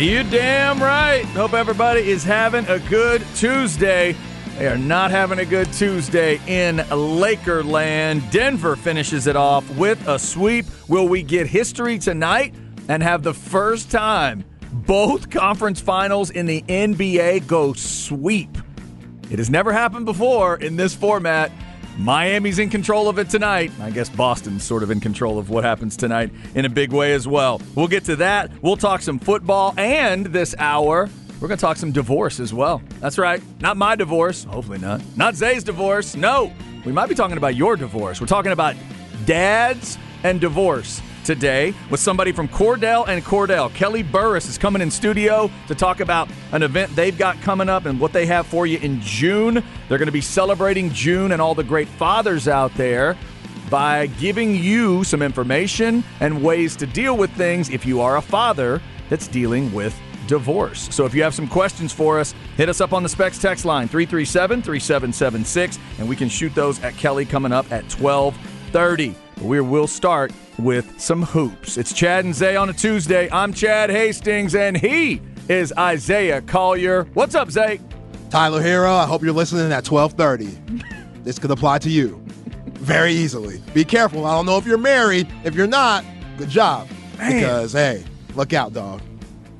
You damn right. Hope everybody is having a good Tuesday. They are not having a good Tuesday in Lakerland. Denver finishes it off with a sweep. Will we get history tonight and have the first time both conference finals in the NBA go sweep? It has never happened before in this format. Miami's in control of it tonight. I guess Boston's sort of in control of what happens tonight in a big way as well. We'll get to that. We'll talk some football, and this hour, we're going to talk some divorce as well. That's right. Not my divorce. Hopefully not. Not Zay's divorce. No. We might be talking about your divorce. We're talking about dads and divorce today with somebody from Cordell and Cordell. Kelly Burris is coming in studio to talk about an event they've got coming up and what they have for you in June. They're going to be celebrating June and all the great fathers out there by giving you some information and ways to deal with things if you are a father that's dealing with divorce. So if you have some questions for us, hit us up on the Specs text line 337 3776 and we can shoot those at Kelly coming up at 1230. We will start with some hoops. It's Chad and Zay on a Tuesday. I'm Chad Hastings, and he is Isaiah Collier. What's up, Zay? Tyler Herro, I hope you're listening at 1230. this could apply to you very easily. Be careful. I don't know if you're married. If you're not, good job. Man. Because, hey, look out, dog.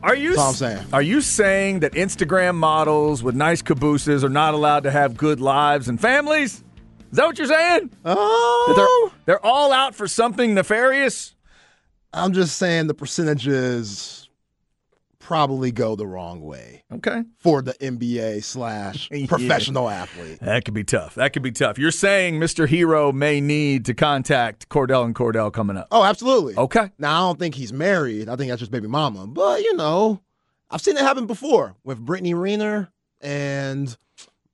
Are you That's all I'm saying. Are you saying that Instagram models with nice cabooses are not allowed to have good lives and families? Is that what you're saying? Oh, they're, they're all out for something nefarious? I'm just saying the percentages probably go the wrong way Okay. for the NBA slash Yeah. professional athlete. That could be tough. That could be tough. You're saying Mr. Herro may need to contact Cordell and Cordell coming up. Oh, absolutely. Okay. Now, I don't think he's married. I think that's just baby mama. But, you know, I've seen it happen before with Brittany Renner and,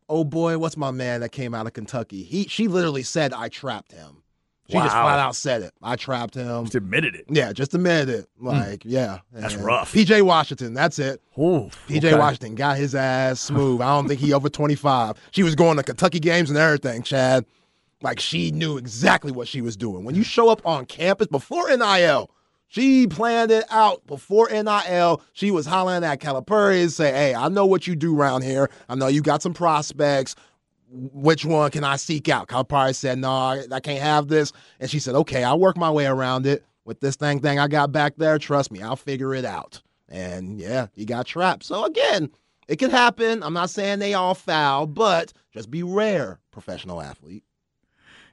oh boy, what's my man that came out of Kentucky? He She literally said, I trapped him. She just flat out said it. I trapped him. Just admitted it. Yeah, just admitted it. Hmm. Like, yeah. That's And rough. PJ Washington, that's it. Ooh, PJ okay. Washington got his ass smooth. I don't think he over 25. She was going to Kentucky games and everything, Chad. Like she knew exactly what she was doing. When you hmm. show up on campus before NIL, she planned it out before NIL. She was hollering at Calipari and say, Hey, I know what you do around here. I know you got some prospects. Which one can I seek out? Calipari said, No, I, I can't have this. And she said, Okay, I'll work my way around it with this thing thing I got back there. Trust me, I'll figure it out. And yeah, he got trapped. So again, it could happen. I'm not saying they all foul, but just be rare, professional athlete.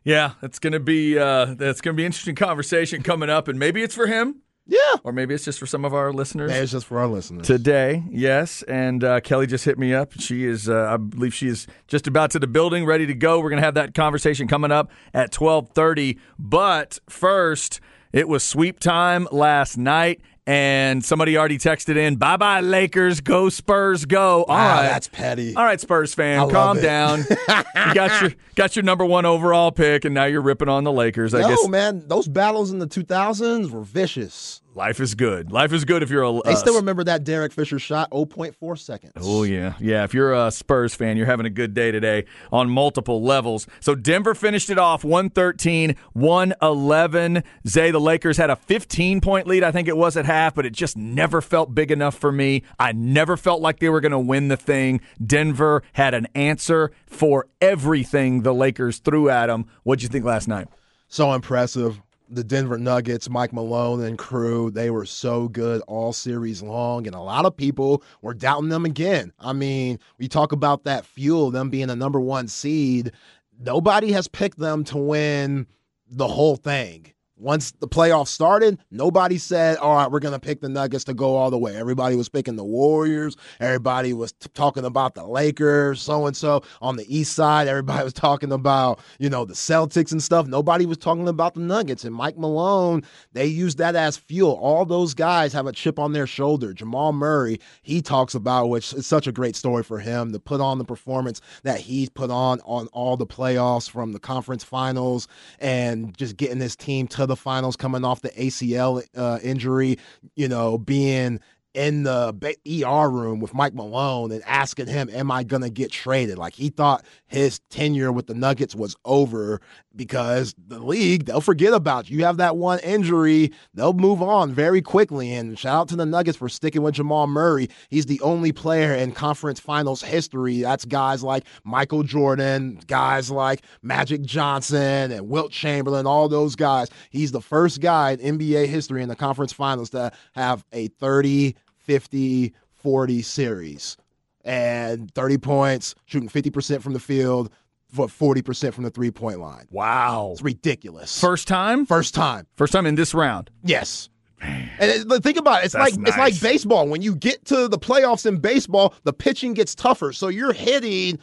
Yeah, it's gonna be uh, that's gonna be an interesting conversation coming up, and maybe it's for him, Yeah. or maybe it's just for some of our listeners. Hey, it's just for our listeners. today. Yes, and uh, Kelly just hit me up. She is, uh, I believe, she is just about to the building, ready to go. We're gonna have that conversation coming up at twelve thirty. But first, it was sweep time last night. And somebody already texted in, "Bye bye Lakers, go Spurs, go!" All Wow, right, that's petty. All right, Spurs fan, I calm down. you got your got your number one overall pick, and now you're ripping on the Lakers. I No, guess man, those battles in the 2000s were vicious. Life is good. Life is good if you're a. They uh, still remember that Derek Fisher shot 0.4 seconds. Oh yeah, yeah. If you're a Spurs fan, you're having a good day today on multiple levels. So Denver finished it off 113, 111. Zay, the Lakers had a 15 point lead, I think it was at half, but it just never felt big enough for me. I never felt like they were going to win the thing. Denver had an answer for everything the Lakers threw at them. What'd you think last night? So impressive. The Denver Nuggets, Mike Malone and crew, they were so good all series long, and a lot of people were doubting them again. I mean, we talk about that fuel, them being a number one seed. Nobody has picked them to win the whole thing. Once the playoffs started, nobody said, all right, we're going to pick the Nuggets to go all the way. Everybody was picking the Warriors. Everybody was t- talking about the Lakers, so and so. On the East side, everybody was talking about, you know, the Celtics and stuff. Nobody was talking about the Nuggets. And Mike Malone, they used that as fuel. All those guys have a chip on their shoulder. Jamal Murray, he talks about, which is such a great story for him to put on the performance that he's put on on all the playoffs from the conference finals and just getting his team to the finals coming off the ACL uh, injury, you know, being in the ER room with Mike Malone and asking him, Am I going to get traded? Like he thought his tenure with the Nuggets was over because the league, they'll forget about you. You have that one injury, they'll move on very quickly. And shout out to the Nuggets for sticking with Jamal Murray. He's the only player in conference finals history. That's guys like Michael Jordan, guys like Magic Johnson and Wilt Chamberlain, all those guys. He's the first guy in NBA history in the conference finals to have a 30 50 40 series and 30 points, shooting 50% from the field, for 40% from the three point line. Wow. It's ridiculous. First time? First time. First time in this round. Yes. And uh, think about it. It's That's like nice. it's like baseball. When you get to the playoffs in baseball, the pitching gets tougher. So you're hitting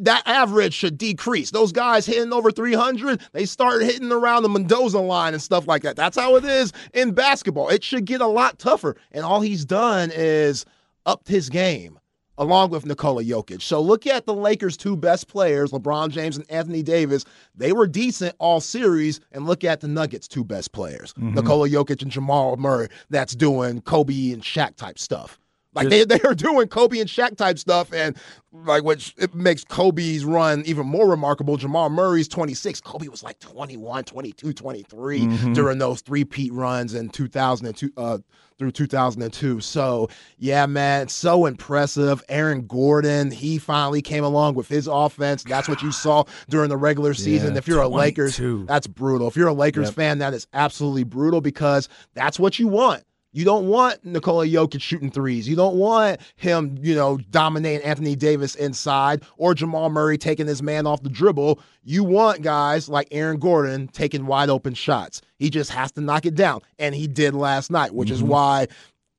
that average should decrease. Those guys hitting over 300, they start hitting around the Mendoza line and stuff like that. That's how it is in basketball. It should get a lot tougher. And all he's done is upped his game along with Nikola Jokic. So look at the Lakers' two best players, LeBron James and Anthony Davis. They were decent all series. And look at the Nuggets' two best players, Nikola Jokic and Jamal Murray, that's doing Kobe and Shaq type stuff. Like they, they are doing Kobe and Shaq type stuff, and like which it makes Kobe's run even more remarkable. Jamal Murray's 26. Kobe was like 21, 22, 23 during those three-peat runs in 2002 uh, through 2002. So yeah, man, so impressive. Aaron Gordon, he finally came along with his offense. That's what you saw during the regular season. Yeah, if you're a Lakers, that's brutal. If you're a Lakers Yep. fan, that is absolutely brutal because that's what you want. You don't want Nikola Jokic shooting threes. You don't want him, you know, dominating Anthony Davis inside or Jamal Murray taking his man off the dribble. You want guys like Aaron Gordon taking wide open shots. He just has to knock it down. And he did last night, which is mm-hmm. why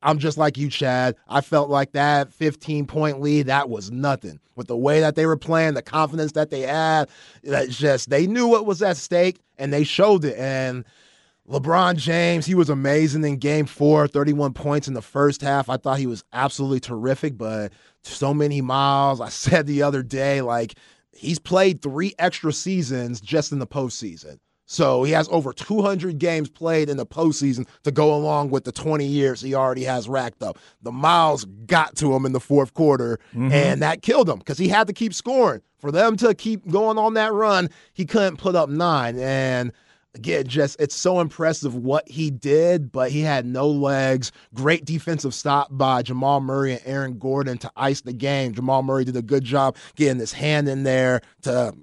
I'm just like you, Chad. I felt like that 15 point lead, that was nothing. With the way that they were playing, the confidence that they had, that's just, they knew what was at stake and they showed it. And LeBron James, he was amazing in game four, 31 points in the first half. I thought he was absolutely terrific, but so many miles. I said the other day, like, he's played three extra seasons just in the postseason. So he has over 200 games played in the postseason to go along with the 20 years he already has racked up. The miles got to him in the fourth quarter, mm-hmm. and that killed him because he had to keep scoring. For them to keep going on that run, he couldn't put up nine. And again, just it's so impressive what he did, but he had no legs. Great defensive stop by Jamal Murray and Aaron Gordon to ice the game. Jamal Murray did a good job getting his hand in there to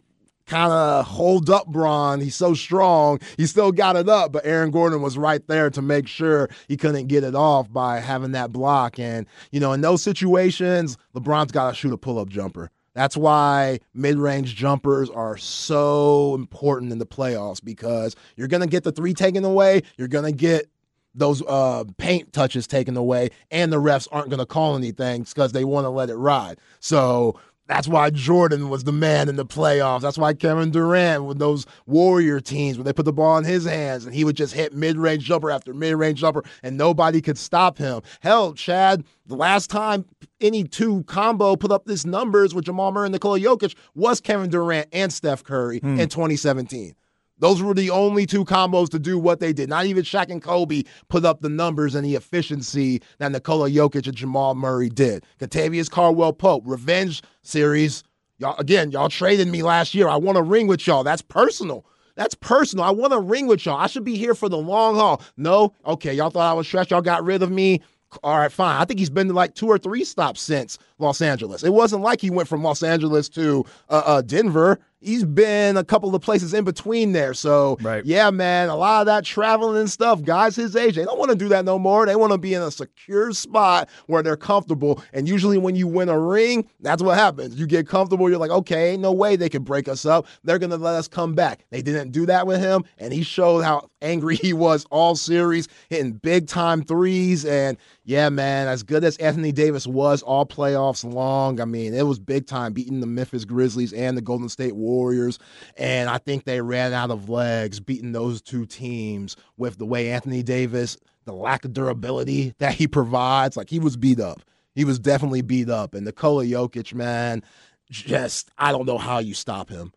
kind of hold up Bron. He's so strong. He still got it up, but Aaron Gordon was right there to make sure he couldn't get it off by having that block. And, you know, in those situations, LeBron's got to shoot a pull up jumper. That's why mid range jumpers are so important in the playoffs because you're going to get the three taken away. You're going to get those uh, paint touches taken away, and the refs aren't going to call anything because they want to let it ride. So that's why Jordan was the man in the playoffs. That's why Kevin Durant with those Warrior teams, when they put the ball in his hands and he would just hit mid range jumper after mid range jumper and nobody could stop him. Hell, Chad, the last time any two combo put up these numbers with Jamal Murray and Nikola Jokic was Kevin Durant and Steph Curry hmm. in 2017. Those were the only two combos to do what they did. Not even Shaq and Kobe put up the numbers and the efficiency that Nikola Jokic and Jamal Murray did. Kentavious Caldwell-Pope, revenge series. Y'all again, y'all traded me last year. I want to ring with y'all. That's personal. That's personal. I want to ring with y'all. I should be here for the long haul. No, okay, y'all thought I was trash. Y'all got rid of me. All right, fine. I think he's been to like two or three stops since Los Angeles. It wasn't like he went from Los Angeles to uh, uh, Denver He's been a couple of places in between there. So, right. yeah, man, a lot of that traveling and stuff, guys his age, they don't want to do that no more. They want to be in a secure spot where they're comfortable. And usually when you win a ring, that's what happens. You get comfortable, you're like, okay, ain't no way they can break us up. They're going to let us come back. They didn't do that with him, and he showed how angry he was all series, hitting big time threes. And yeah, man, as good as Anthony Davis was all playoffs long, I mean, it was big time beating the Memphis Grizzlies and the Golden State Warriors. Warriors. And I think they ran out of legs beating those two teams with the way Anthony Davis, the lack of durability that he provides. Like he was beat up. He was definitely beat up. And Nikola Jokic, man, just, I don't know how you stop him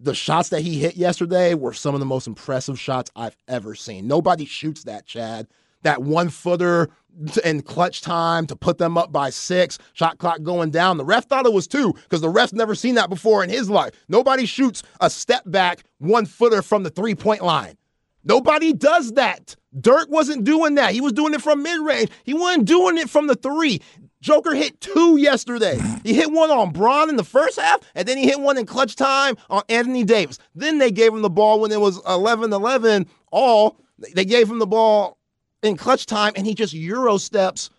the shots that he hit yesterday were some of the most impressive shots I've ever seen. Nobody shoots that, Chad. That one footer in clutch time to put them up by six, shot clock going down. The ref thought it was two because the ref's never seen that before in his life. Nobody shoots a step back one footer from the three point line. Nobody does that. Dirk wasn't doing that. He was doing it from mid range. He wasn't doing it from the three. Joker hit two yesterday. He hit one on Bron in the first half, and then he hit one in clutch time on Anthony Davis. Then they gave him the ball when it was 11 11 all. They gave him the ball in clutch time, and he just Euro steps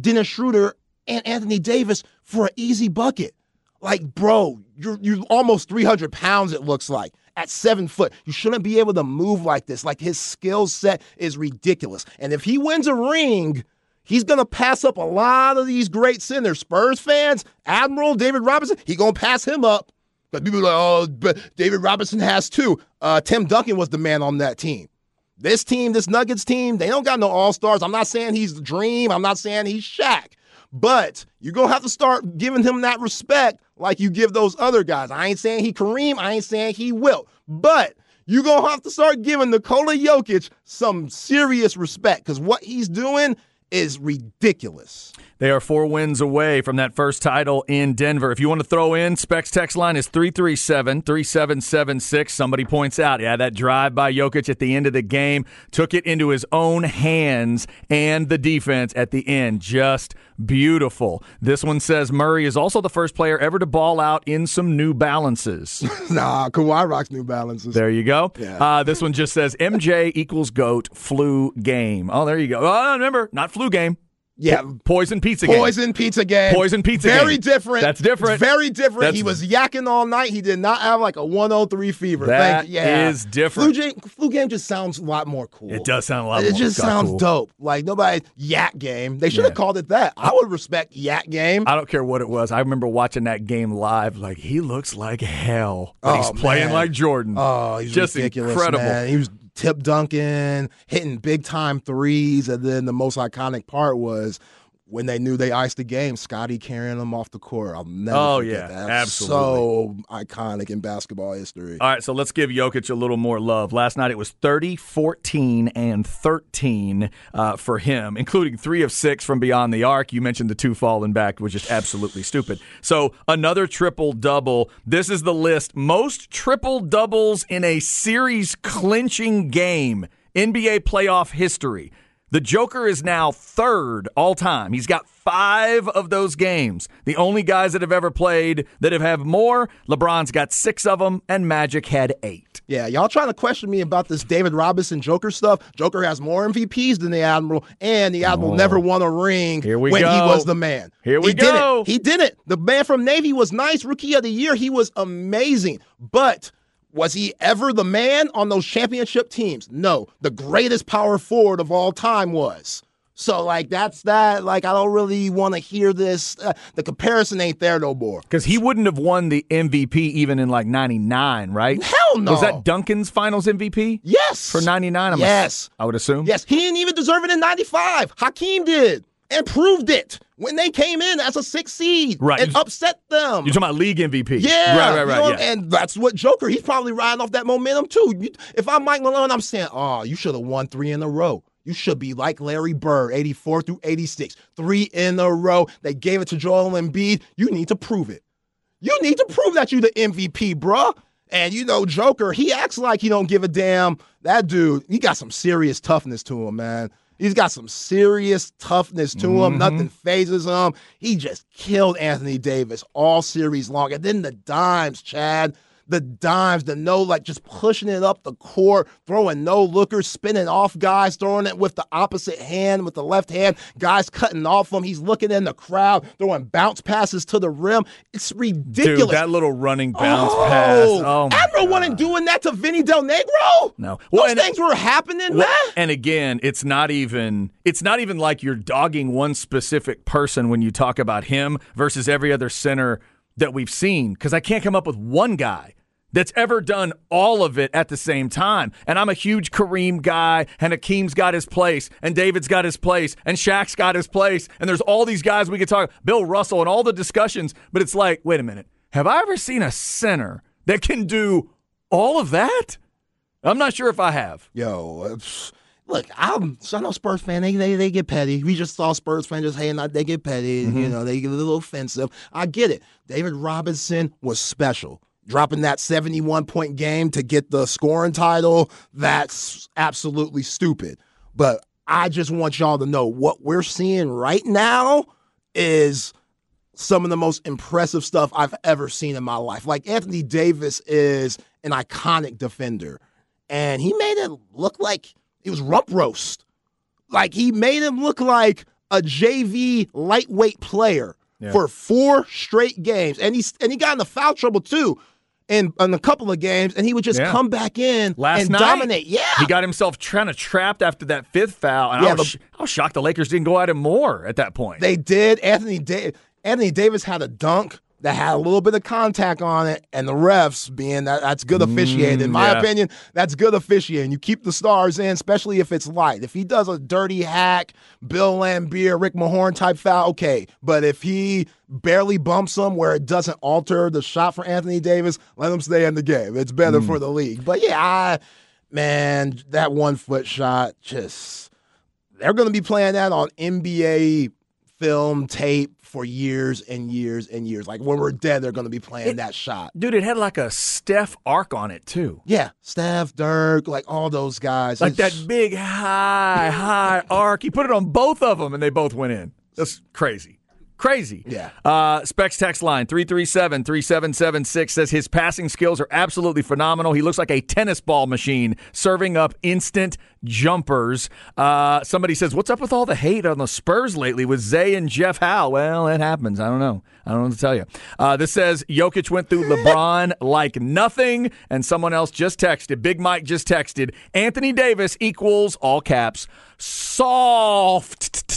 Dennis Schroeder and Anthony Davis for an easy bucket. Like, bro, you're you're almost 300 pounds, it looks like. At seven foot, you shouldn't be able to move like this. Like his skill set is ridiculous. And if he wins a ring, he's gonna pass up a lot of these great centers. Spurs fans, Admiral David Robinson, he gonna pass him up. But people are like, oh, but David Robinson has two. Uh, Tim Duncan was the man on that team. This team, this Nuggets team, they don't got no all stars. I'm not saying he's the dream. I'm not saying he's Shaq. But you're going to have to start giving him that respect like you give those other guys. I ain't saying he Kareem. I ain't saying he will. But you're going to have to start giving Nikola Jokic some serious respect because what he's doing is ridiculous. They are four wins away from that first title in Denver. If you want to throw in, Specs text line is 337 3776. Somebody points out, yeah, that drive by Jokic at the end of the game took it into his own hands and the defense at the end. Just beautiful. This one says Murray is also the first player ever to ball out in some New Balances. nah, Kawhi rocks New Balances. There you go. Yeah. Uh, this one just says MJ equals GOAT flu game. Oh, there you go. Oh, remember, not flu game. Yeah, poison pizza game. Poison pizza game. Poison pizza game. Very game. different. That's different. Very different. That's, he was yakking all night. He did not have like a 103 fever. That Thank, yeah. is different. Flu game, flu game just sounds a lot more cool. It does sound a lot it just sounds cool. dope. Like nobody yak game. They should have Yeah. called it that. I would respect yak game. I don't care what it was. I remember watching that game live. Like he looks like hell. Oh, he's playing man. like Jordan. Oh, he's just ridiculous, incredible. man. He was tip dunking, hitting big time threes, and then the most iconic part was when they knew they iced the game, Scottie carrying them off the court. I'll never Oh, forget yeah, that. absolutely. So iconic in basketball history. All right, so let's give Jokic a little more love. Last night it was 30, 14, and 13 uh, for him, including three of six from beyond the arc. You mentioned the two falling back, was just absolutely stupid. So another triple double. This is the list. Most triple doubles in a series clinching game, NBA playoff history. The Joker is now third all time. He's got five of those games. The only guys that have ever played that have had more, LeBron's got six of them, and Magic had eight. Yeah, y'all trying to question me about this David Robinson Joker stuff. Joker has more MVPs than the Admiral, and the Admiral oh. never won a ring Here we when he was the man. Here we he did go. it. He did it. The man from Navy was nice. Rookie of the year. He was amazing. But was he ever the man on those championship teams? No. The greatest power forward of all time was. So, like, that's that. Like, I don't really want to hear this. Uh, the comparison ain't there no more. Because he wouldn't have won the MVP even in like 99, right? Hell no. Was that Duncan's finals MVP? Yes. For 99? I'm Yes. I would assume. Yes, he didn't even deserve it in 95. Hakeem did and proved it when they came in as a six seed Right. and upset them. You're talking about league MVP. yeah, Right, right, you right. know, yeah. And that's what Joker, he's probably riding off that momentum too. If I'm Mike Malone, I'm saying, oh, you should have won three in a row. You should be like Larry Bird, 84 through 86. Three in a row. They gave it to Joel Embiid. You need to prove it. You need to prove that you the MVP, bruh. And you know, Joker, he acts like he don't give a damn. That dude, he got some serious toughness to him, man. He's got some serious toughness to him. Mm-hmm. Nothing fazes him. He just killed Anthony Davis all series long. And then the dimes, Chad. The dimes, the no, like just pushing it up the court, throwing no lookers, spinning off guys, throwing it with the opposite hand, with the left hand, guys cutting off him. He's looking in the crowd, throwing bounce passes to the rim. It's ridiculous. Dude, that little running bounce oh, pass. Oh, everyone God. doing that to Vinny Del Negro. No. Well, Those and- things were happening, Well, man. and again, it's not even it's not even like you're dogging one specific person when you talk about him versus every other center that we've seen because I can't come up with one guy that's ever done all of it at the same time. And I'm a huge Kareem guy, and Hakeem's got his place, and David's got his place, and Shaq's got his place, and there's all these guys we could talk, Bill Russell, and all the discussions. But it's like, wait a minute, have I ever seen a center that can do all of that? I'm not sure if I have. Yo, look, I'm so I know Spurs fan. They, they they get petty. We just saw Spurs fans just hating out. They get petty. Mm-hmm. You know, they get a little offensive. I get it. David Robinson was special. Dropping that 71 point game to get the scoring title, that's absolutely stupid. But I just want y'all to know what we're seeing right now is some of the most impressive stuff I've ever seen in my life. Like Anthony Davis is an iconic defender, and he made it look like it was rump roast. Like he made him look like a JV lightweight player for four straight games, and he's and he got into foul trouble too. In, in a couple of games, and he would just Yeah. come back in Last and night, dominate. Yeah, he got himself kind of trapped after that fifth foul, and Yeah, I, was, sh- I was shocked the Lakers didn't go at him more at that point. They did. Anthony da- Anthony Davis had a dunk that had a little bit of contact on it, and the refs being that that's good officiating. In mm, my yeah. opinion, that's good officiating. You keep the stars in, especially if it's light. If he does a dirty hack, Bill Laimbeer, Rick Mahorn type foul, okay. But if he barely bumps him where it doesn't alter the shot for Anthony Davis, let him stay in the game. It's better mm. for the league. But yeah, I man, that one foot shot just they're going to be playing that on NBA film tape for years and years and years. Like when we're dead, they're going to be playing that shot. Dude, it had like a Steph arc on it too. Yeah, Steph, Dirk, like all those guys. Like It's- that big high, high arc. He put it on both of them and they both went in. That's crazy. Crazy. Yeah. Uh, Specs text line 337 3776 says his passing skills are absolutely phenomenal. He looks like a tennis ball machine serving up instant jumpers. Uh, somebody says, What's up with all the hate on the Spurs lately with Zay and Jeff Howe? Well, it happens. I don't know. I don't know what to tell you. Uh, this says Jokic went through LeBron like nothing. And someone else just texted, Big Mike just texted, Anthony Davis equals, all caps, soft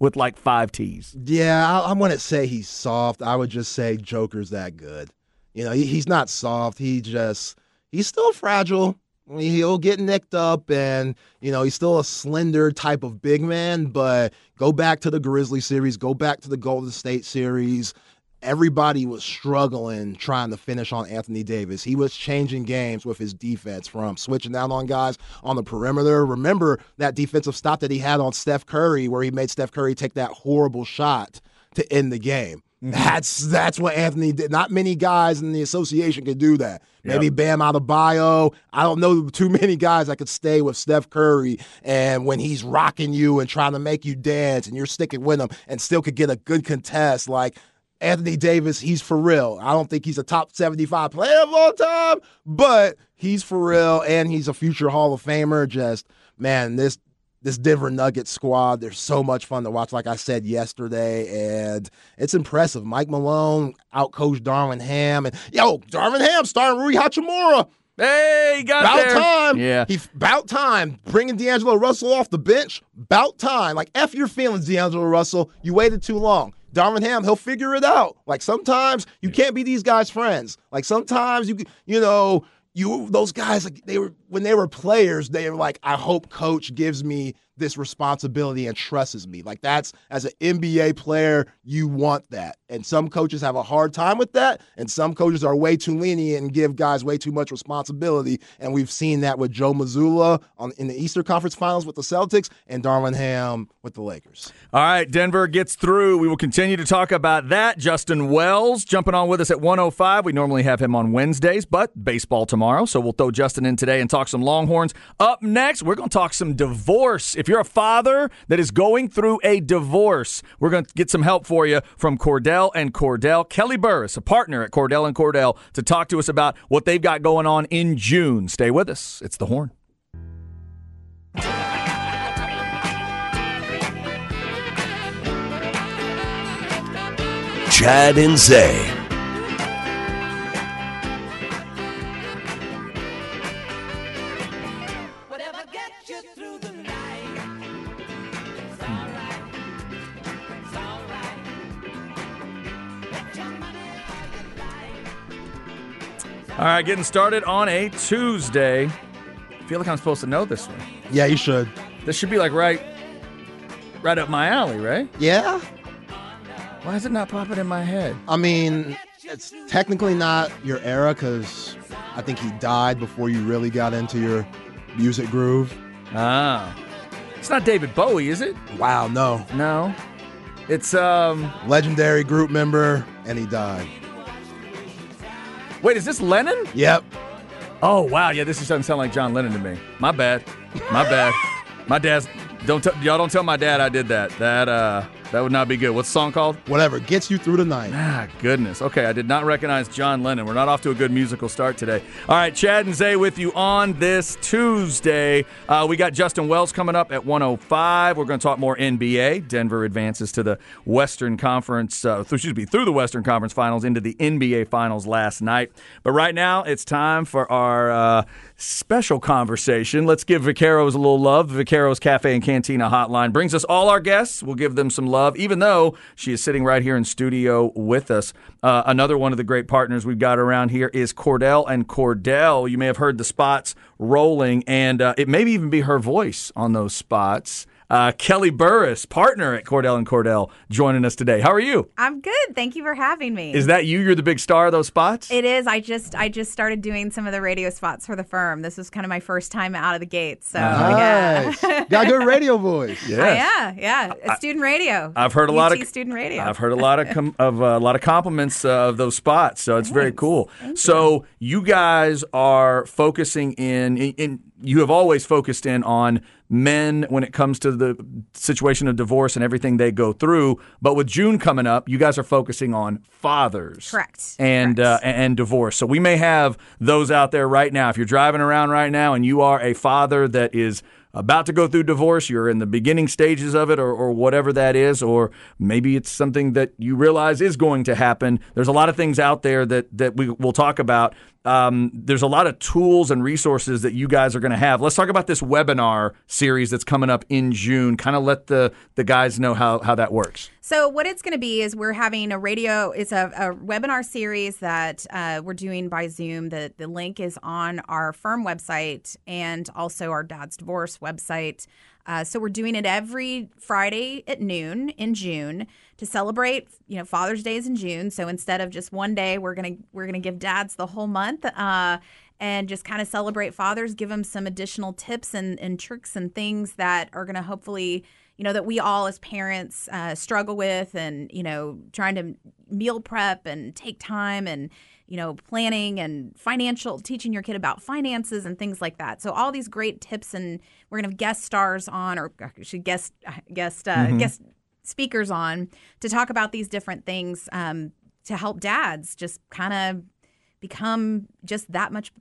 with like five T's. Yeah, I, I wouldn't say he's soft. I would just say Joker's that good. You know, he, he's not soft. He just he's still fragile. He'll get nicked up, and you know he's still a slender type of big man. But go back to the Grizzly series, go back to the Golden State series. Everybody was struggling trying to finish on Anthony Davis. He was changing games with his defense from switching out on guys on the perimeter. Remember that defensive stop that he had on Steph Curry, where he made Steph Curry take that horrible shot to end the game. Mm-hmm. That's that's what Anthony did. Not many guys in the association could do that. Maybe Bam Adebayo. I don't know too many guys that could stay with Steph Curry and when he's rocking you and trying to make you dance and you're sticking with him and still could get a good contest. Like Anthony Davis, he's for real. I don't think he's a top 75 player of all time, but he's for real and he's a future Hall of Famer. Just man, this this Denver Nuggets squad, they're so much fun to watch, like I said yesterday, and it's impressive. Mike Malone outcoached Darvin Ham, and yo, Darvin Ham starting Rui Hachimura. Hey, he got About there. time. Yeah. He about time. Bringing D'Angelo Russell off the bench. About time. Like F your feelings, D'Angelo Russell. You waited too long. Darvin Ham, he'll figure it out. Like sometimes you can't be these guys' friends. Like sometimes you you know, you those guys like they were when they were players, they were like, I hope coach gives me this responsibility and trusts me. Like that's as an NBA player, you want that. And some coaches have a hard time with that, and some coaches are way too lenient and give guys way too much responsibility. And we've seen that with Joe Mazzulla on in the Eastern Conference Finals with the Celtics and Darvin Ham with the Lakers. All right, Denver gets through. We will continue to talk about that. Justin Wells jumping on with us at 105. We normally have him on Wednesdays, but baseball tomorrow. So we'll throw Justin in today and talk some Longhorns. Up next, we're going to talk some divorce. If you're a father that is going through a divorce, we're going to get some help for you from Cordell and Cordell. Kelly Burris, a partner at Cordell and Cordell, to talk to us about what they've got going on in June. Stay with us. It's the horn. Chad and Zay. Right, getting started on a Tuesday. I feel like I'm supposed to know this one. Yeah, you should. This should be like right, right up my alley, right? Yeah. Why is it not popping in my head? I mean, it's technically not your era because I think he died before you really got into your music groove. Ah, it's not David Bowie, is it? Wow, no. No, it's um. Legendary group member, and he died. Wait, is this Lennon? Yep. Oh wow, yeah, this just doesn't sound like John Lennon to me. My bad, my bad. My dad's don't t- y'all don't tell my dad I did that. That uh that would not be good. What's the song called? Whatever gets you through the night. Ah, goodness. Okay, I did not recognize John Lennon. We're not off to a good musical start today. All right, Chad and Zay with you on this Tuesday. Uh, we got Justin Wells coming up at 105. We're going to talk more NBA. Denver advances to the Western Conference, uh, th- excuse me, through the Western Conference Finals into the NBA Finals last night. But right now, it's time for our uh, special conversation. Let's give Vaqueros a little love. The Vaqueros Cafe and Cantina Hotline brings us all our guests. We'll give them some love, even though she is sitting right here in studio with us. Uh, another one of the great partners we've got around here is Cordell and Cordell. You may have heard the spots rolling, and uh, it may even be her voice on those spots. Uh, Kelly Burris, partner at Cordell and Cordell, joining us today. How are you? I'm good. Thank you for having me. Is that you? You're the big star of those spots? it is. I just I just started doing some of the radio spots for the firm. This was kind of my first time out of the gate. So yeah. Nice. Got good radio voice. Oh, yeah, yeah. It's student radio. I've heard a lot UT of student radio. I've heard a lot of com- of uh, a lot of compliments uh, of those spots, so it's very cool. so you guys are focusing in, in, in. You have always focused in on men when it comes to the situation of divorce and everything they go through. But with June coming up, you guys are focusing on fathers, Correct. and Correct. Uh, and divorce. So we may have those out there right now. If you're driving around right now and you are a father that is about to go through divorce, you're in the beginning stages of it, or, or whatever that is, or maybe it's something that you realize is going to happen. There's a lot of things out there that that we will talk about. Um, there's a lot of tools and resources that you guys are going to have. Let's talk about this webinar series that's coming up in June. Kind of let the the guys know how how that works. So what it's going to be is we're having a radio. It's a, a webinar series that uh, we're doing by Zoom. The the link is on our firm website and also our Dad's Divorce website. Uh, so we're doing it every Friday at noon in June to celebrate. You know, Father's Day is in June. So instead of just one day, we're gonna we're gonna give dads the whole month. Uh, and just kind of celebrate fathers, give them some additional tips and, and tricks and things that are going to hopefully you know that we all as parents uh, struggle with and you know trying to meal prep and take time and you know planning and financial teaching your kid about finances and things like that. So all these great tips and we're going to have guest stars on or should guest guest uh, guest speakers on to talk about these different things um, to help dads just kind of become just that much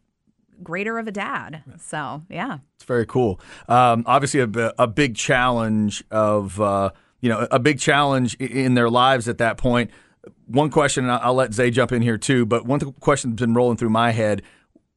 greater of a dad. So yeah. It's very cool. Um, obviously, a, a big challenge of uh, you know a big challenge in their lives at that point. One question, and I'll let Zay jump in here too. But one question that's been rolling through my head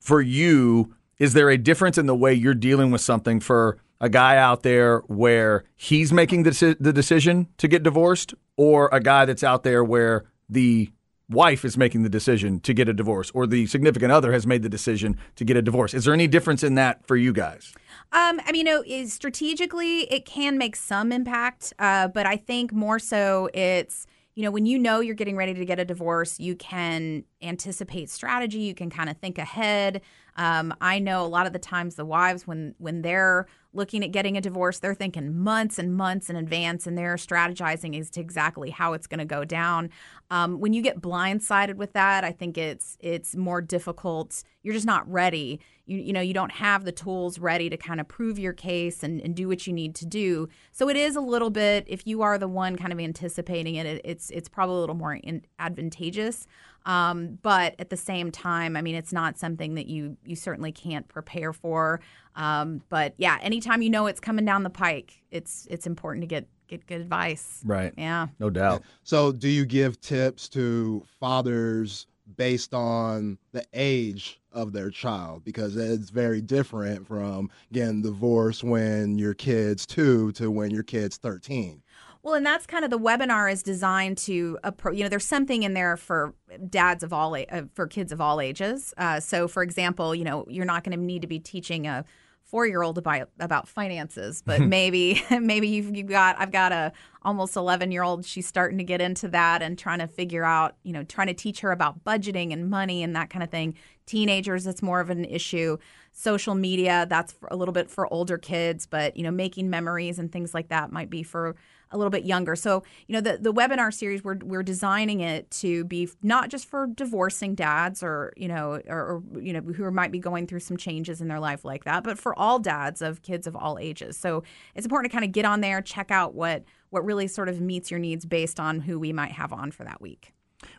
for you is: there a difference in the way you're dealing with something for a guy out there where he's making the, the decision to get divorced, or a guy that's out there where the wife is making the decision to get a divorce or the significant other has made the decision to get a divorce. Is there any difference in that for you guys? Um, I mean, you know, strategically it can make some impact, uh, but I think more so it's you know when you know you're getting ready to get a divorce, you can anticipate strategy. You can kind of think ahead. Um, I know a lot of the times the wives, when when they're looking at getting a divorce, they're thinking months and months in advance, and they're strategizing as to exactly how it's going to go down. Um, when you get blindsided with that, I think it's it's more difficult. You're just not ready. You you know you don't have the tools ready to kind of prove your case and, and do what you need to do. So it is a little bit. If you are the one kind of anticipating it, it it's it's probably a little more in, advantageous. Um, but at the same time, I mean, it's not something that you you certainly can't prepare for. Um, but yeah, anytime you know it's coming down the pike, it's it's important to get get good advice. Right. Yeah. No doubt. So, do you give tips to fathers based on the age of their child? Because it's very different from getting divorced when your kid's two to when your kid's 13. Well, and that's kind of the webinar is designed to, you know, there's something in there for dads of all, uh, for kids of all ages. Uh, so, for example, you know, you're not going to need to be teaching a four year old about about finances, but maybe maybe you've, you've got I've got a almost 11 year old. She's starting to get into that and trying to figure out, you know, trying to teach her about budgeting and money and that kind of thing. Teenagers, it's more of an issue. Social media, that's a little bit for older kids, but you know, making memories and things like that might be for a little bit younger. So, you know, the, the webinar series, we're, we're designing it to be not just for divorcing dads or, you know, or, or, you know, who might be going through some changes in their life like that, but for all dads of kids of all ages. So it's important to kind of get on there, check out what, what really sort of meets your needs based on who we might have on for that week.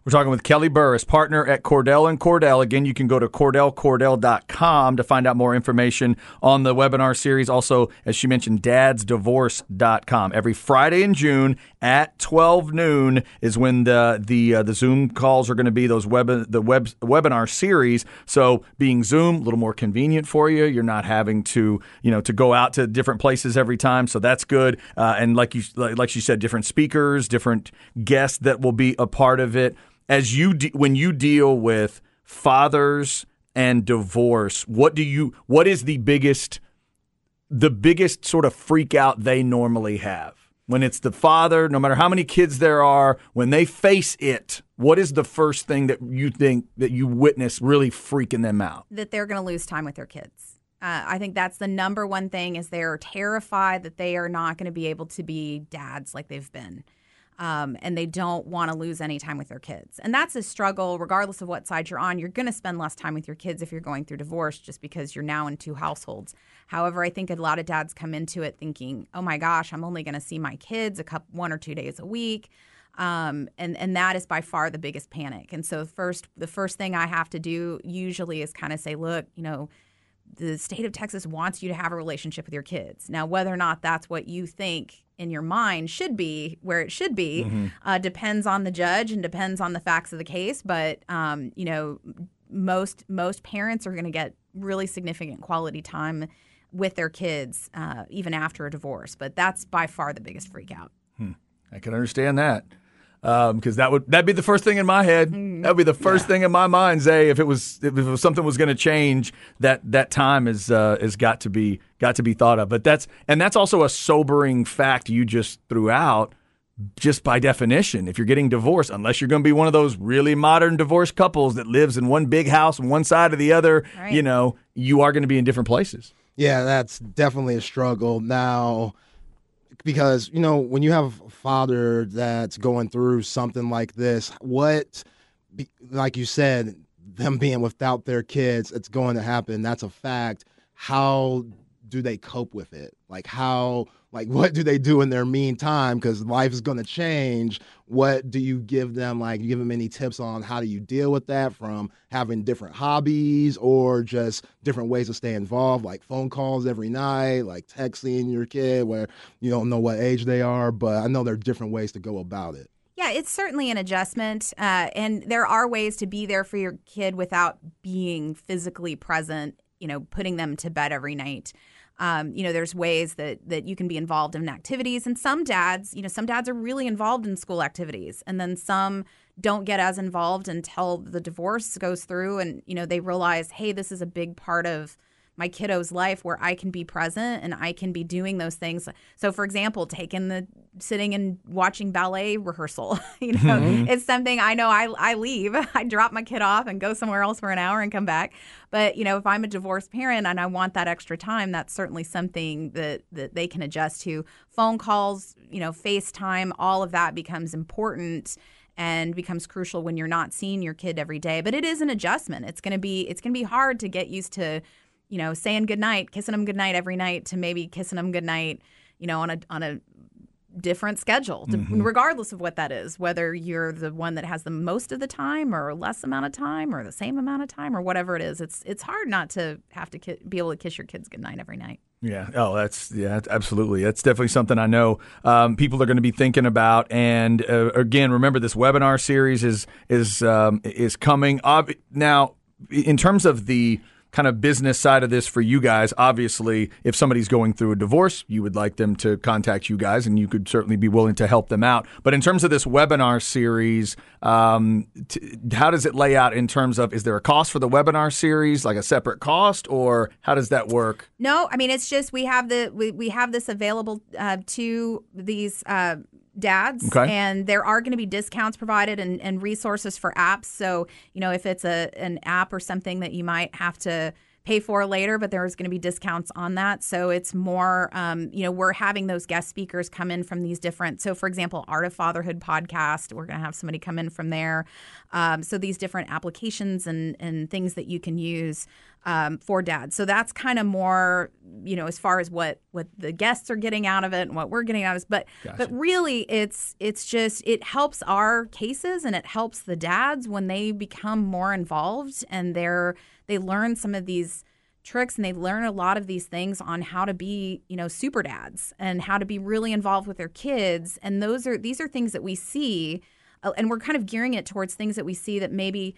We're talking with Kelly Burris, partner at Cordell and Cordell. Again, you can go to cordellcordell.com to find out more information on the webinar series. Also, as she mentioned, dadsdivorce.com. Every Friday in June at 12 noon is when the the uh, the Zoom calls are going to be those web the web webinar series. So, being Zoom, a little more convenient for you. You're not having to you know to go out to different places every time, so that's good. Uh, and like you like, like she said, different speakers, different guests that will be a part of it as you de- when you deal with fathers and divorce what do you what is the biggest the biggest sort of freak out they normally have when it's the father no matter how many kids there are when they face it what is the first thing that you think that you witness really freaking them out that they're going to lose time with their kids. Uh, I think that's the number one thing is they're terrified that they are not going to be able to be dads like they've been. Um, and they don't want to lose any time with their kids. And that's a struggle, regardless of what side you're on. You're going to spend less time with your kids if you're going through divorce just because you're now in two households. However, I think a lot of dads come into it thinking, oh my gosh, I'm only going to see my kids a couple, one or two days a week. Um, and and that is by far the biggest panic. And so first, the first thing I have to do usually is kind of say, look, you know, the state of Texas wants you to have a relationship with your kids. Now, whether or not that's what you think in your mind should be where it should be uh, depends on the judge and depends on the facts of the case. But um, you know, most most parents are going to get really significant quality time with their kids uh, even after a divorce. But that's by far the biggest freak out. I can understand that because that would that'd be the first thing in my head. That'd be the first thing in my mind, Zay. If it was if it was something was going to change, that that time is uh, is got to be got to be thought of. But that's and that's also a sobering fact you just threw out. Just by definition, if you're getting divorced, unless you're going to be one of those really modern divorced couples that lives in one big house on one side or the other, Right. you know, you are going to be in different places. Yeah, that's definitely a struggle now because you know when you have a father that's going through something like this, what, like you said, them being without their kids, it's going to happen. That's a fact. How do they cope with it? Like how, like what do they do in their meantime? Because life is going to change. What do you give them? Like you give them any tips on how do you deal with that from having different hobbies or just different ways to stay involved, like phone calls every night, like texting your kid where you don't know what age they are, but I know there are different ways to go about it. Yeah, it's certainly an adjustment. Uh, and there are ways to be there for your kid without being physically present, you know, putting them to bed every night. Um, you know, there's ways that, that you can be involved in activities. And some dads, you know, some dads are really involved in school activities. And then some don't get as involved until the divorce goes through and, you know, they realize, hey, this is a big part of my kiddo's life where I can be present and I can be doing those things. So, for example, taking the sitting and watching ballet rehearsal, you know, mm-hmm. it's something I know I, I leave. I drop my kid off and go somewhere else for an hour and come back. But, you know, if I'm a divorced parent and I want that extra time, that's certainly something that, that they can adjust to. Phone calls, you know, FaceTime, all of that becomes important and becomes crucial when you're not seeing your kid every day. But it is an adjustment. It's gonna be it's gonna be hard to get used to, you know, saying goodnight, kissing them goodnight every night to maybe kissing them goodnight, you know, on a on a different schedule, to- regardless of what that is, whether you're the one that has the most of the time or less amount of time or the same amount of time or whatever it is. It's it's hard not to have to ki- be able to kiss your kids goodnight every night. Yeah. Oh, that's yeah, absolutely. That's definitely something I know um, people are going to be thinking about. And uh, again, remember this webinar series is is um, is coming. Ob- now, in terms of the kind of business side of this for you guys, obviously, if somebody's going through a divorce, you would like them to contact you guys, and you could certainly be willing to help them out. But in terms of this webinar series, um, t- how does it lay out in terms of is there a cost for the webinar series, like a separate cost, or how does that work? No, I mean it's just we have the we, we have this available uh, to these uh, dads, Okay. and there are going to be discounts provided and, and resources for apps. So you know if it's a an app or something that you might have to pay for later, but there's going to be discounts on that. So it's more, um, you know, we're having those guest speakers come in from these different. So for example, Art of Fatherhood podcast, we're going to have somebody come in from there. Um, so these different applications and and things that you can use um, for dads. So that's kind of more, you know, as far as what what the guests are getting out of it and what we're getting out of it. But but really, it's it's just it helps our cases and it helps the dads when they become more involved and they're they learn some of these tricks and they learn a lot of these things on how to be you know super dads and how to be really involved with their kids and those are these are things that we see uh, and we're kind of gearing it towards things that we see that maybe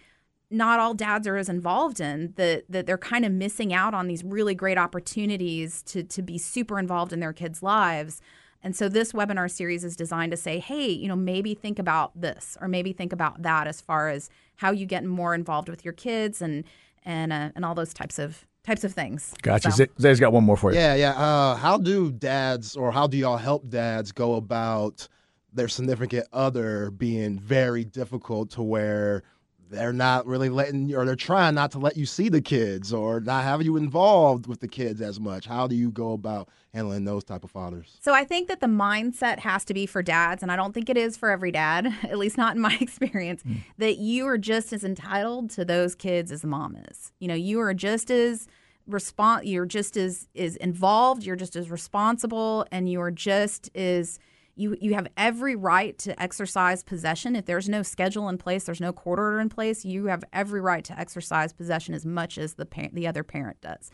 not all dads are as involved in that that they're kind of missing out on these really great opportunities to to be super involved in their kids' lives. And so this webinar series is designed to say, hey, you know, maybe think about this or maybe think about that as far as how you get more involved with your kids and and uh, and all those types of types of things. Gotcha. So- Zay- Zay's got one more for you. Yeah, yeah. Uh, how do dads or how do y'all help dads go about their significant other being very difficult to where they're not really letting you, or they're trying not to let you see the kids or not having you involved with the kids as much? How do you go about handling those type of fathers? So I think that the mindset has to be for dads, and I don't think it is for every dad, at least not in my experience, hmm. that you are just as entitled to those kids as the mom is. You know, you are just as respon you're just as is involved, you're just as responsible, and you are just as you you have every right to exercise possession. If there's no schedule in place, there's no court order in place, you have every right to exercise possession as much as the parent, the other parent does.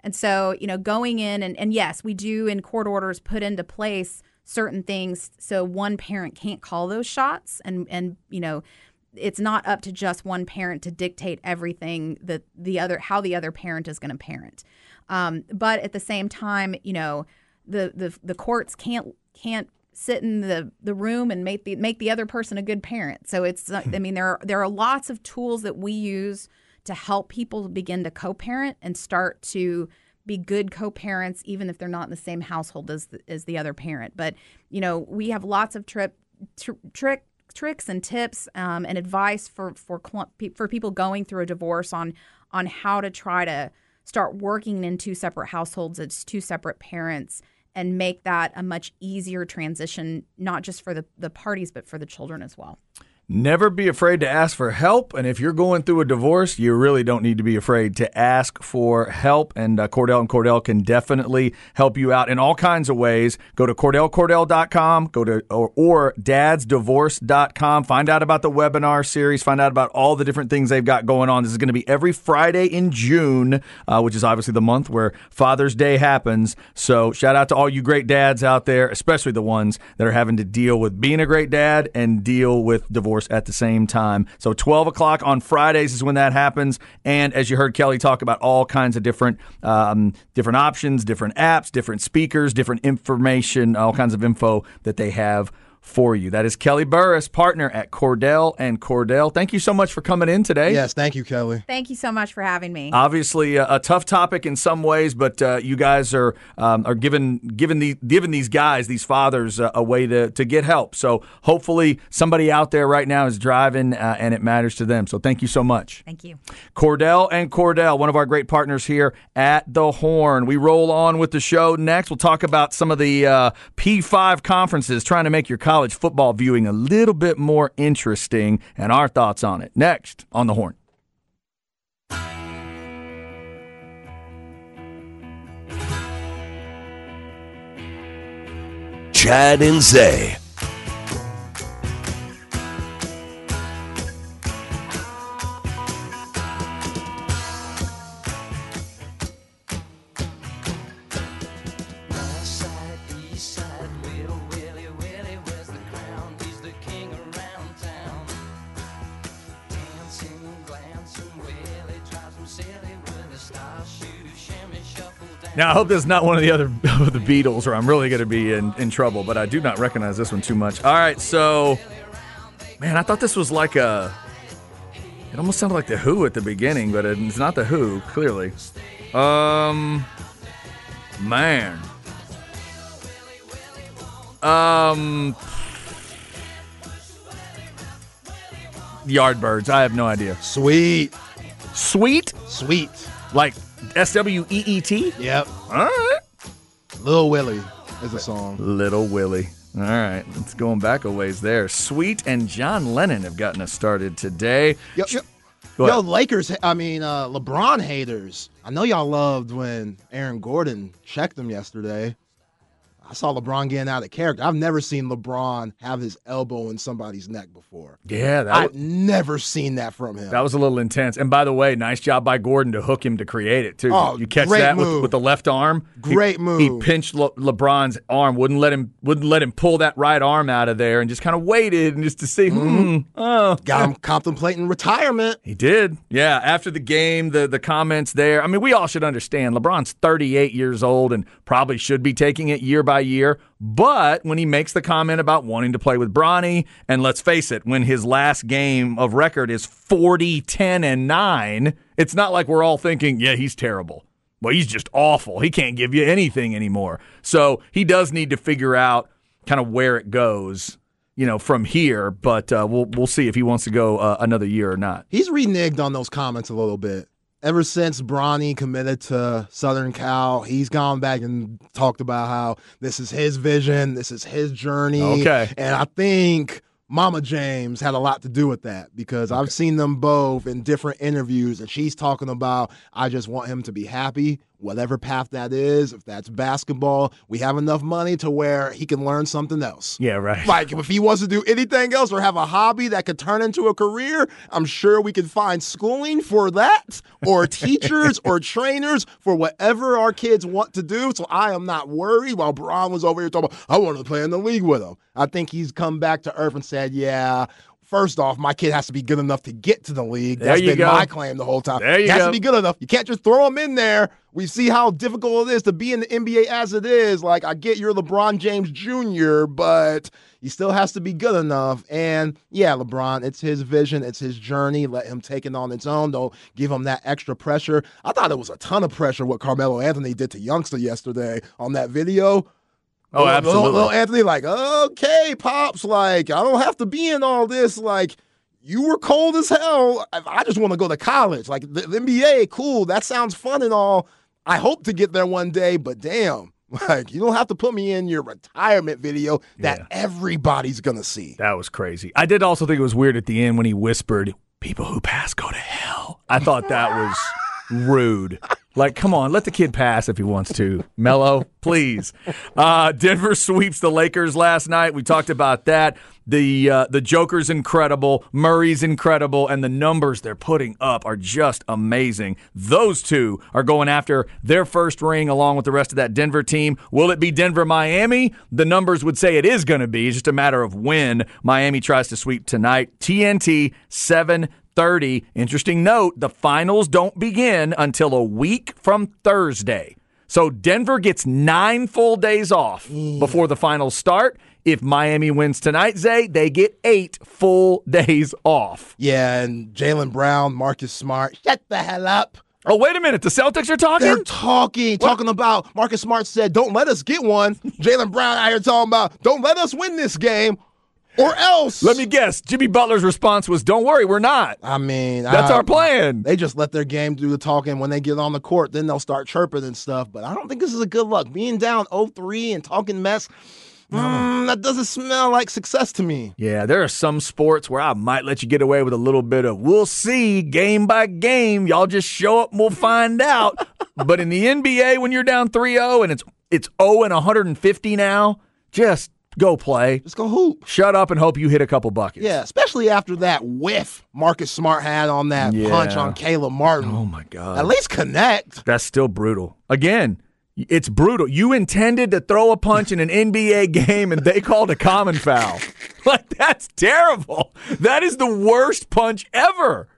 And so, you know, going in and, and yes, we do in court orders put into place certain things so one parent can't call those shots and and you know it's not up to just one parent to dictate everything that the other how the other parent is going to parent um, but at the same time you know the, the the courts can't can't sit in the, the room and make the make the other person a good parent. So it's uh, i mean there are there are lots of tools that we use to help people begin to co-parent and start to be good co-parents even if they're not in the same household as the, as the other parent. But you know we have lots of trip tr- trick tricks and tips um, and advice for for cl- for people going through a divorce on on how to try to start working in two separate households as two separate parents and make that a much easier transition not just for the, the parties but for the children as well Never be afraid to ask for help. And if you're going through a divorce, you really don't need to be afraid to ask for help. And uh, Cordell and Cordell can definitely help you out in all kinds of ways. Go to CordellCordell.com, go to or, or dadsdivorce.com. Find out about the webinar series. Find out about all the different things they've got going on. This is going to be every Friday in June, uh, which is obviously the month where Father's Day happens. So shout out to all you great dads out there, especially the ones that are having to deal with being a great dad and deal with divorce at the same time. So 12 o'clock on Fridays is when that happens. And as you heard Kelly talk about all kinds of different um, different options, different apps, different speakers, different information, all kinds of info that they have for you. That is Kelly Burris, partner at Cordell and Cordell. Thank you so much for coming in today. Yes, thank you, Kelly. Thank you so much for having me. Obviously, a, a tough topic in some ways, but uh, you guys are um, are giving giving the giving these guys, these fathers, uh, a way to to get help. So hopefully, somebody out there right now is driving, uh, and it matters to them. So thank you so much. Thank you. Cordell and Cordell, one of our great partners here at the Horn. We roll on with the show next. We'll talk about some of the uh, P5 conferences, trying to make your college football viewing a little bit more interesting, and our thoughts on it next on the Horn. Chad and Zay. Now, I hope this is not one of the other of the Beatles, or I'm really going to be in, in trouble. But I do not recognize this one too much. All right, so man, I thought this was like a. It almost sounded like the Who at the beginning, but it's not the Who. Clearly, um, man, um, Yardbirds. I have no idea. Sweet, Sweet, sweet. like S W E E T. Yep. All right. Lil Willie is a song. Little Willy. All right, it's going back a ways there. Sweet and John Lennon have gotten us started today. Yo, Go yo. Lakers. I mean, uh, LeBron haters. I know y'all loved when Aaron Gordon checked them yesterday. I saw LeBron getting out of character. I've never seen LeBron have his elbow in somebody's neck before. Yeah, that, I've was, never seen that from him. that was a little intense. And by the way, nice job by Gordon to hook him to create it too. Oh, you catch that with, with the left arm? Great He move. He pinched Le- LeBron's arm, wouldn't let him wouldn't let him pull that right arm out of there, and just kind of waited and just to see. Hmm, oh, Got him contemplating retirement. He did. Yeah. After the game, the, the comments there. I mean, we all should understand LeBron's 38 years old and probably should be taking it year by year. But when he makes the comment about wanting to play with Bronny, and let's face it, when his last game of record is 40, 10, and 9, it's not like we're all thinking, yeah, he's terrible. Well, he's just awful. He can't give you anything anymore. So he does need to figure out kind of where it goes, you know, from here. But uh, we'll we'll see if he wants to go uh, another year or not. He's reneged on those comments a little bit. Ever since Bronny committed to Southern Cal, he's gone back and talked about how this is his vision, this is his journey. Okay. And I think Mama James had a lot to do with that because I've seen them both in different interviews, and she's talking about, I just want him to be happy, whatever path that is. If that's basketball, we have enough money to where he can learn something else. Yeah, right. Like if he wants to do anything else or have a hobby that could turn into a career, I'm sure we could find schooling for that or teachers or trainers for whatever our kids want to do. So I am not worried while Bron was over here talking about, I want to play in the league with him. I think he's come back to earth and said, yeah, First off, my kid has to be good enough to get to the league. There That's been go. my claim the whole time. There you he has go. to be good enough. You can't just throw him in there. We see how difficult it is to be in the NBA as it is. Like, I get you're LeBron James Jr., but he still has to be good enough. And yeah, LeBron, it's his vision, it's his journey. Let him take it on its own. Don't give him that extra pressure. I thought it was a ton of pressure what Carmelo Anthony did to Youngster yesterday on that video. Oh, Little- absolutely. Little Anthony, like, okay, pops, like, I don't have to be in all this. Like, you were cold as hell. I I just want to go to college. Like, the, the NBA, cool. That sounds fun and all. I hope to get there one day, but damn, like, you don't have to put me in your retirement video that Yeah. everybody's going to see. That was crazy. I did also think it was weird at the end when he whispered, "People who pass go to hell." I thought that was rude. Like, come on, let the kid pass if he wants to. Melo, please. Uh, Denver sweeps the Lakers last night. We talked about that. The uh, the Joker's incredible, Murray's incredible, and the numbers they're putting up are just amazing. Those two are going after their first ring along with the rest of that Denver team. Will it be Denver Miami? The numbers would say it is going to be. It's just a matter of when Miami tries to sweep tonight. TNT 7:30. Interesting note: the finals don't begin until a week from Thursday. So Denver gets nine full days off mm. before the finals start. If Miami wins tonight, Zay, they get eight full days off. Yeah, and Jaylen Brown, Marcus Smart, shut the hell up. Oh, wait a minute. The Celtics are talking? They're talking, talking about Marcus Smart said, "Don't let us get one." Jaylen Brown out here talking about, "Don't let us win this game, or else." Let me guess. Jimmy Butler's response was, Don't worry, we're not. I mean, That's I- our plan. They just let their game do the talking. When they get on the court, then they'll start chirping and stuff. But I don't think this is a good look. Being down 0-3 and talking mess, mm, that doesn't smell like success to me. Yeah, there are some sports where I might let you get away with a little bit of we'll see game by game. Y'all just show up and we'll find out. but in the NBA, when you're down 3 0 and it's it's 0 and 150 now, just go play. Just go hoop. Shut up and hope you hit a couple buckets. Yeah, especially after that whiff Marcus Smart had on that Yeah. punch on Caleb Martin. Oh my God. At least connect. That's still brutal. Again, it's brutal. You intended to throw a punch in an NBA game and they called a common foul. Like that's terrible. That is the worst punch ever.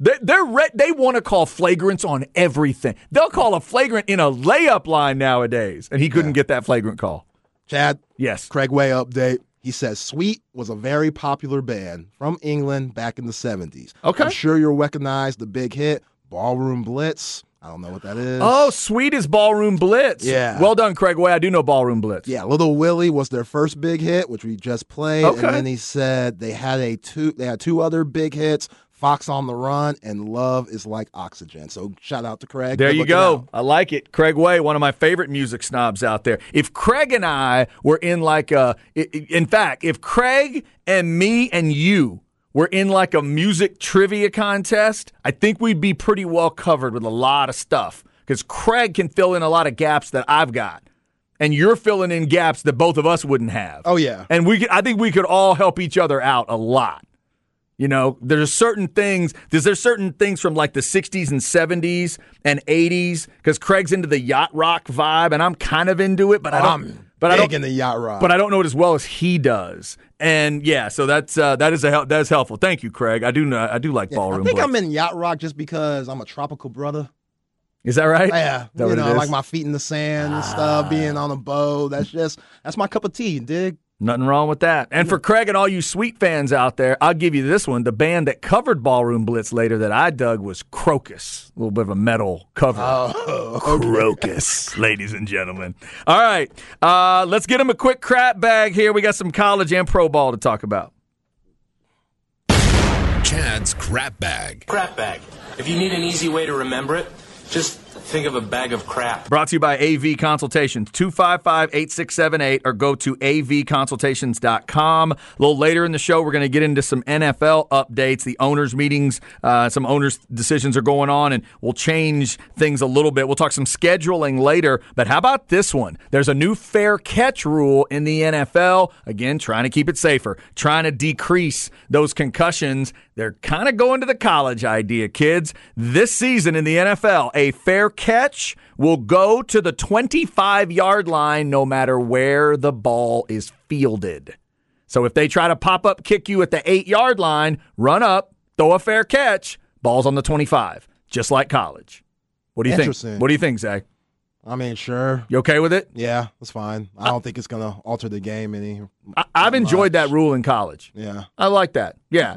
They, they're re- they want to call flagrants on everything. They'll call a flagrant in a layup line nowadays, and he couldn't get that flagrant call. Chad, Yes. Craig Way update. He says Sweet was a very popular band from England back in the 70s. Okay. I'm sure you'll recognize the big hit, Ballroom Blitz. I don't know what that is. Oh, sweet is Ballroom Blitz. Yeah. Well done, Craig Way. I do know Ballroom Blitz. Yeah, Little Willy was their first big hit, which we just played. Okay. And then he said they had a two they had two other big hits, Fox on the Run and Love is Like Oxygen. So shout out to Craig. There you go. out. I like it. Craig Way, one of my favorite music snobs out there. If Craig and I were in like a, in fact, if Craig and me and you were in like a music trivia contest, I think we'd be pretty well covered with a lot of stuff because Craig can fill in a lot of gaps that I've got. And you're filling in gaps that both of us wouldn't have. Oh, yeah. And we could, I think we could all help each other out a lot. You know, there's certain things. There's there's certain things from like the 60s and 70s and 80s because Craig's into the yacht rock vibe, and I'm kind of into it, but I don't. I'm but I don't. in the yacht rock. But I don't know it as well as he does. And yeah, so that's uh, that is a hel- that's helpful. Thank you, Craig. I do know I do like I ballroom. think Blitz. I'm in yacht rock just because I'm a tropical brother. Is that right? Yeah, that you know, like my feet in the sand and stuff, being on a boat. That's just that's my cup of tea. Dig? Nothing wrong with that. And for Craig and all you sweet fans out there, I'll give you this one. The band that covered Ballroom Blitz later that I dug was Krokus. A little bit of a metal cover. Oh, Krokus, ladies and gentlemen. All right, uh, let's get him a quick crap bag here. We got some college and pro ball to talk about. Chad's crap bag. Crap bag. If you need an easy way to remember it, just think of a bag of crap. Brought to you by AV Consultations, 255 8678, or go to avconsultations.com. A little later in the show, we're going to get into some NFL updates. The owners' meetings, uh, some owners' decisions are going on, and we'll change things a little bit. We'll talk some scheduling later, but how about this one? There's a new fair catch rule in the NFL. Again, trying to keep it safer, trying to decrease those concussions. They're kind of going to the college idea, kids. This season in the NFL, a fair catch will go to the 25 yard line no matter where the ball is fielded. So if they try to pop up kick you at the eight yard line, run up, throw a fair catch, ball's on the 25, just like college. What do you think? What do you think, Zach? I mean, sure. You okay with it? Yeah, that's fine. I don't think it's gonna alter the game any. I- I've enjoyed that rule in college. Yeah. I like that. Yeah.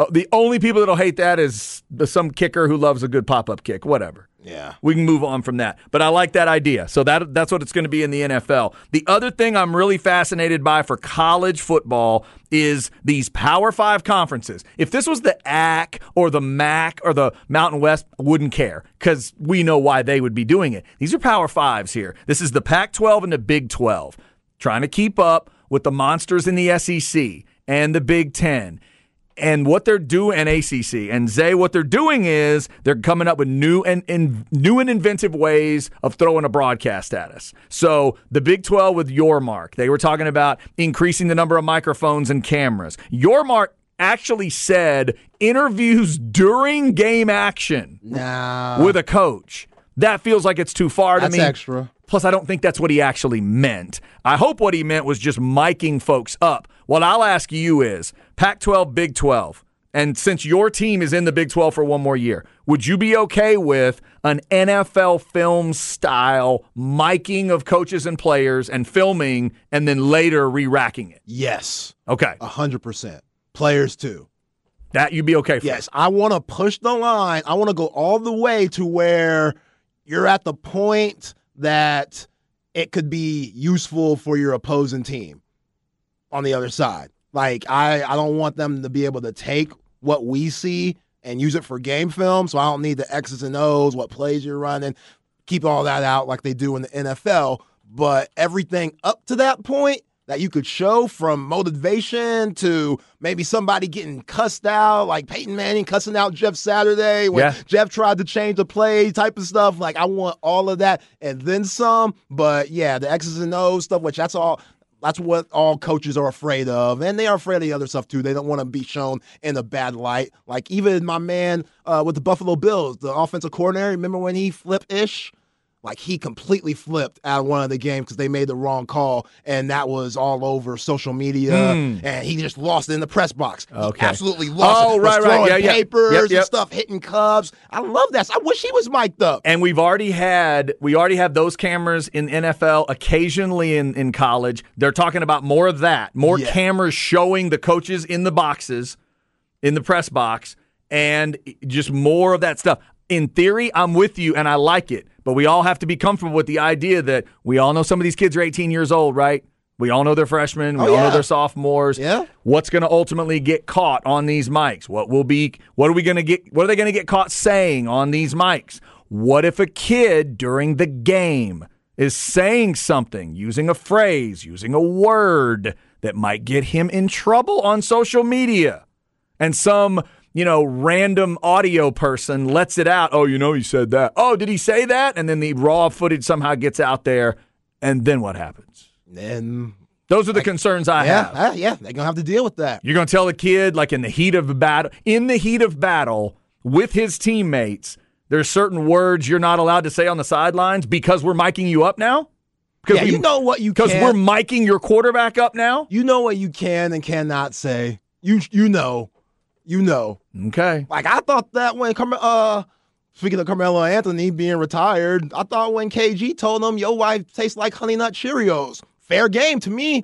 Uh, the only people that'll hate that is some kicker who loves a good pop up kick. Whatever. Yeah. We can move on from that. But I like that idea. So that that's what it's going to be in the NFL. The other thing I'm really fascinated by for college football is these Power 5 conferences. If this was the AC or the MAC or the Mountain West, wouldn't care cuz we know why they would be doing it. These are Power 5s here. This is the Pac-12 and the Big 12 trying to keep up with the monsters in the SEC and the Big 10 and what they're doing and ACC and Zay, what they're doing is they're coming up with new and, and new and inventive ways of throwing a broadcast at us. So the Big 12 with Yormark, they were talking about increasing the number of microphones and cameras. Yormark actually said interviews during game action with a coach. That feels like it's too far to That's me. extra. Plus, I don't think that's what he actually meant. I hope what he meant was just miking folks up. What I'll ask you is Pac 12, Big 12, and since your team is in the Big 12 for one more year, would you be okay with an NFL film style miking of coaches and players and filming and then later re racking it? Yes, Okay. a hundred percent. Players too. That you'd be okay for. Yes, I want to push the line. I want to go all the way to where you're at the point that it could be useful for your opposing team on the other side. Like I, I don't want them to be able to take what we see and use it for game film. So I don't need the X's and O's, what plays you're running, keep all that out like they do in the NFL. But everything up to that point that you could show from motivation to maybe somebody getting cussed out, like Peyton Manning cussing out Jeff Saturday when Yeah. Jeff tried to change the play type of stuff. Like I want all of that and then some. But yeah, the X's and O's stuff, which that's all that's what all coaches are afraid of. And they are afraid of the other stuff too. They don't want to be shown in a bad light. Like even my man uh, with the Buffalo Bills, the offensive coordinator, remember when he flipped ish? Like he completely flipped out of one of the games because they made the wrong call, and that was all over social media. Hmm. And he just lost it in the press box. He. Okay. absolutely lost Oh, it. Right, right. Yeah, yeah. papers Yep, and stuff, hitting Cubs. I love that. I wish he was mic'd up. And we've already had we already have those cameras in NFL, occasionally in, in college. They're talking about more of that, more Yeah. cameras showing the coaches in the boxes, in the press box, and just more of that stuff. In theory, I'm with you and I like it, but we all have to be comfortable with the idea that we all know some of these kids are 18 years old, right? We all know they're freshmen. We Oh, all know they're sophomores. Yeah. What's going to ultimately get caught on these mics? What will be? What are we going to get? What are they going to get caught saying on these mics? What if a kid during the game is saying something, using a phrase, using a word that might get him in trouble on social media? and some you know random audio person lets it out. Oh you know he said that. Oh did he say that? And then the raw footage somehow gets out there and then what happens? And those are the concerns i yeah, have. uh, yeah, they're gonna have to deal with that. you're going to tell a kid like in the heat of battle in the heat of battle with his teammates there's certain words you're not allowed to say on the sidelines because we're miking you up now? Because Yeah, you know what you because we're miking your quarterback up now? You know what you can and cannot say. You you know, you know. okay Like I thought that when Carme- uh speaking of Carmelo Anthony being retired, I thought when KG told him your wife tastes like honey nut Cheerios. Fair game to me.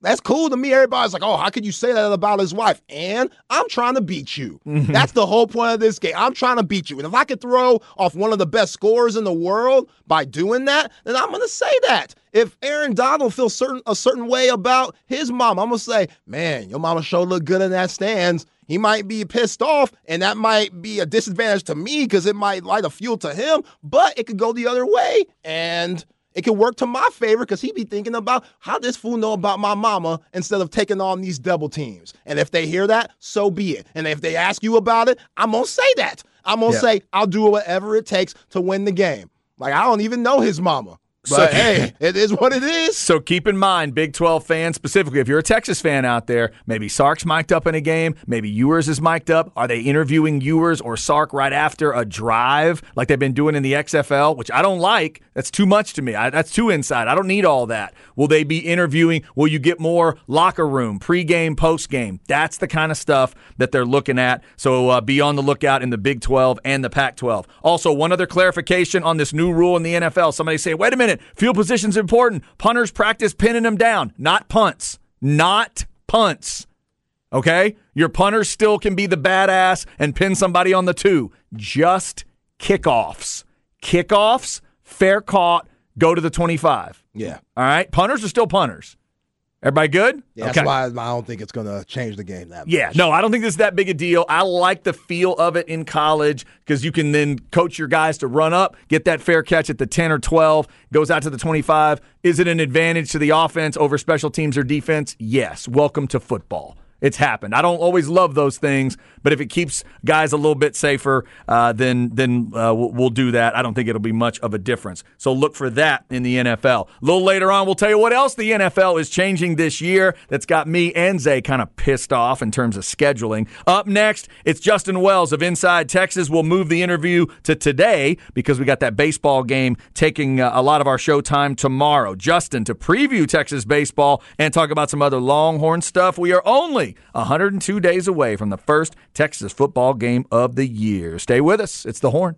That's cool to me. Everybody's like, oh, how could you say that about his wife? And I'm trying to beat you. That's the whole point of this game. I'm trying to beat you. And if I could throw off one of the best scorers in the world by doing that, then I'm gonna say that. If Aaron Donald feels certain a certain way about his mom, I'm gonna say, man, your mama sure look good in that stands. He might be pissed off, and that might be a disadvantage to me because it might light a fuel to him, but it could go the other way. And it could work to my favor because he be thinking about how this fool know about my mama instead of taking on these double teams. And if they hear that, so be it. And if they ask you about it, I'm gonna say that. I'm gonna Yeah. say I'll do whatever it takes to win the game. Like I don't even know his mama. But So- hey, it is what it is. So keep in mind, Big 12 fans specifically, if you're a Texas fan out there, maybe Sark's mic'd up in a game, maybe Ewers is mic'd up. Are they interviewing Ewers or Sark right after a drive like they've been doing in the XFL, which I don't like? That's too much to me. I, that's too inside. I don't need all that. Will they be interviewing? Will you get more locker room, pregame, postgame? That's the kind of stuff that they're looking at. So uh, be on the lookout in the Big 12 and the Pac 12. Also, one other clarification on this new rule in the NFL. Somebody say, wait a minute, field position's important. Punters practice pinning them down, not punts. Not punts. Okay? Your punter still can be the badass and pin somebody on the two. Just kickoffs. Kickoffs, fair caught, go to the 25. Yeah. All right? Punters are still punters. Everybody good? Yeah, that's why I don't think it's gonna change the game that much. Yeah, no, I don't think this is that big a deal. I like the feel of it in college because you can then coach your guys to run up, get that fair catch at the 10 or 12, goes out to the 25. Is it an advantage to the offense over special teams or defense? Yes. Welcome to football. It's happened. I don't always love those things, but if it keeps guys a little bit safer, uh, then then uh, we'll, we'll do that. I don't think it'll be much of a difference. So look for that in the NFL. A little later on, we'll tell you what else the NFL is changing this year that's got me and Zay kind of pissed off in terms of scheduling. Up next, it's Justin Wells of Inside Texas. We'll move the interview to today because we got that baseball game taking uh, a lot of our show time tomorrow. Justin to preview Texas baseball and talk about some other Longhorn stuff. We are only only 102 days away from the first Texas football game of the year. Stay with us. It's the horn.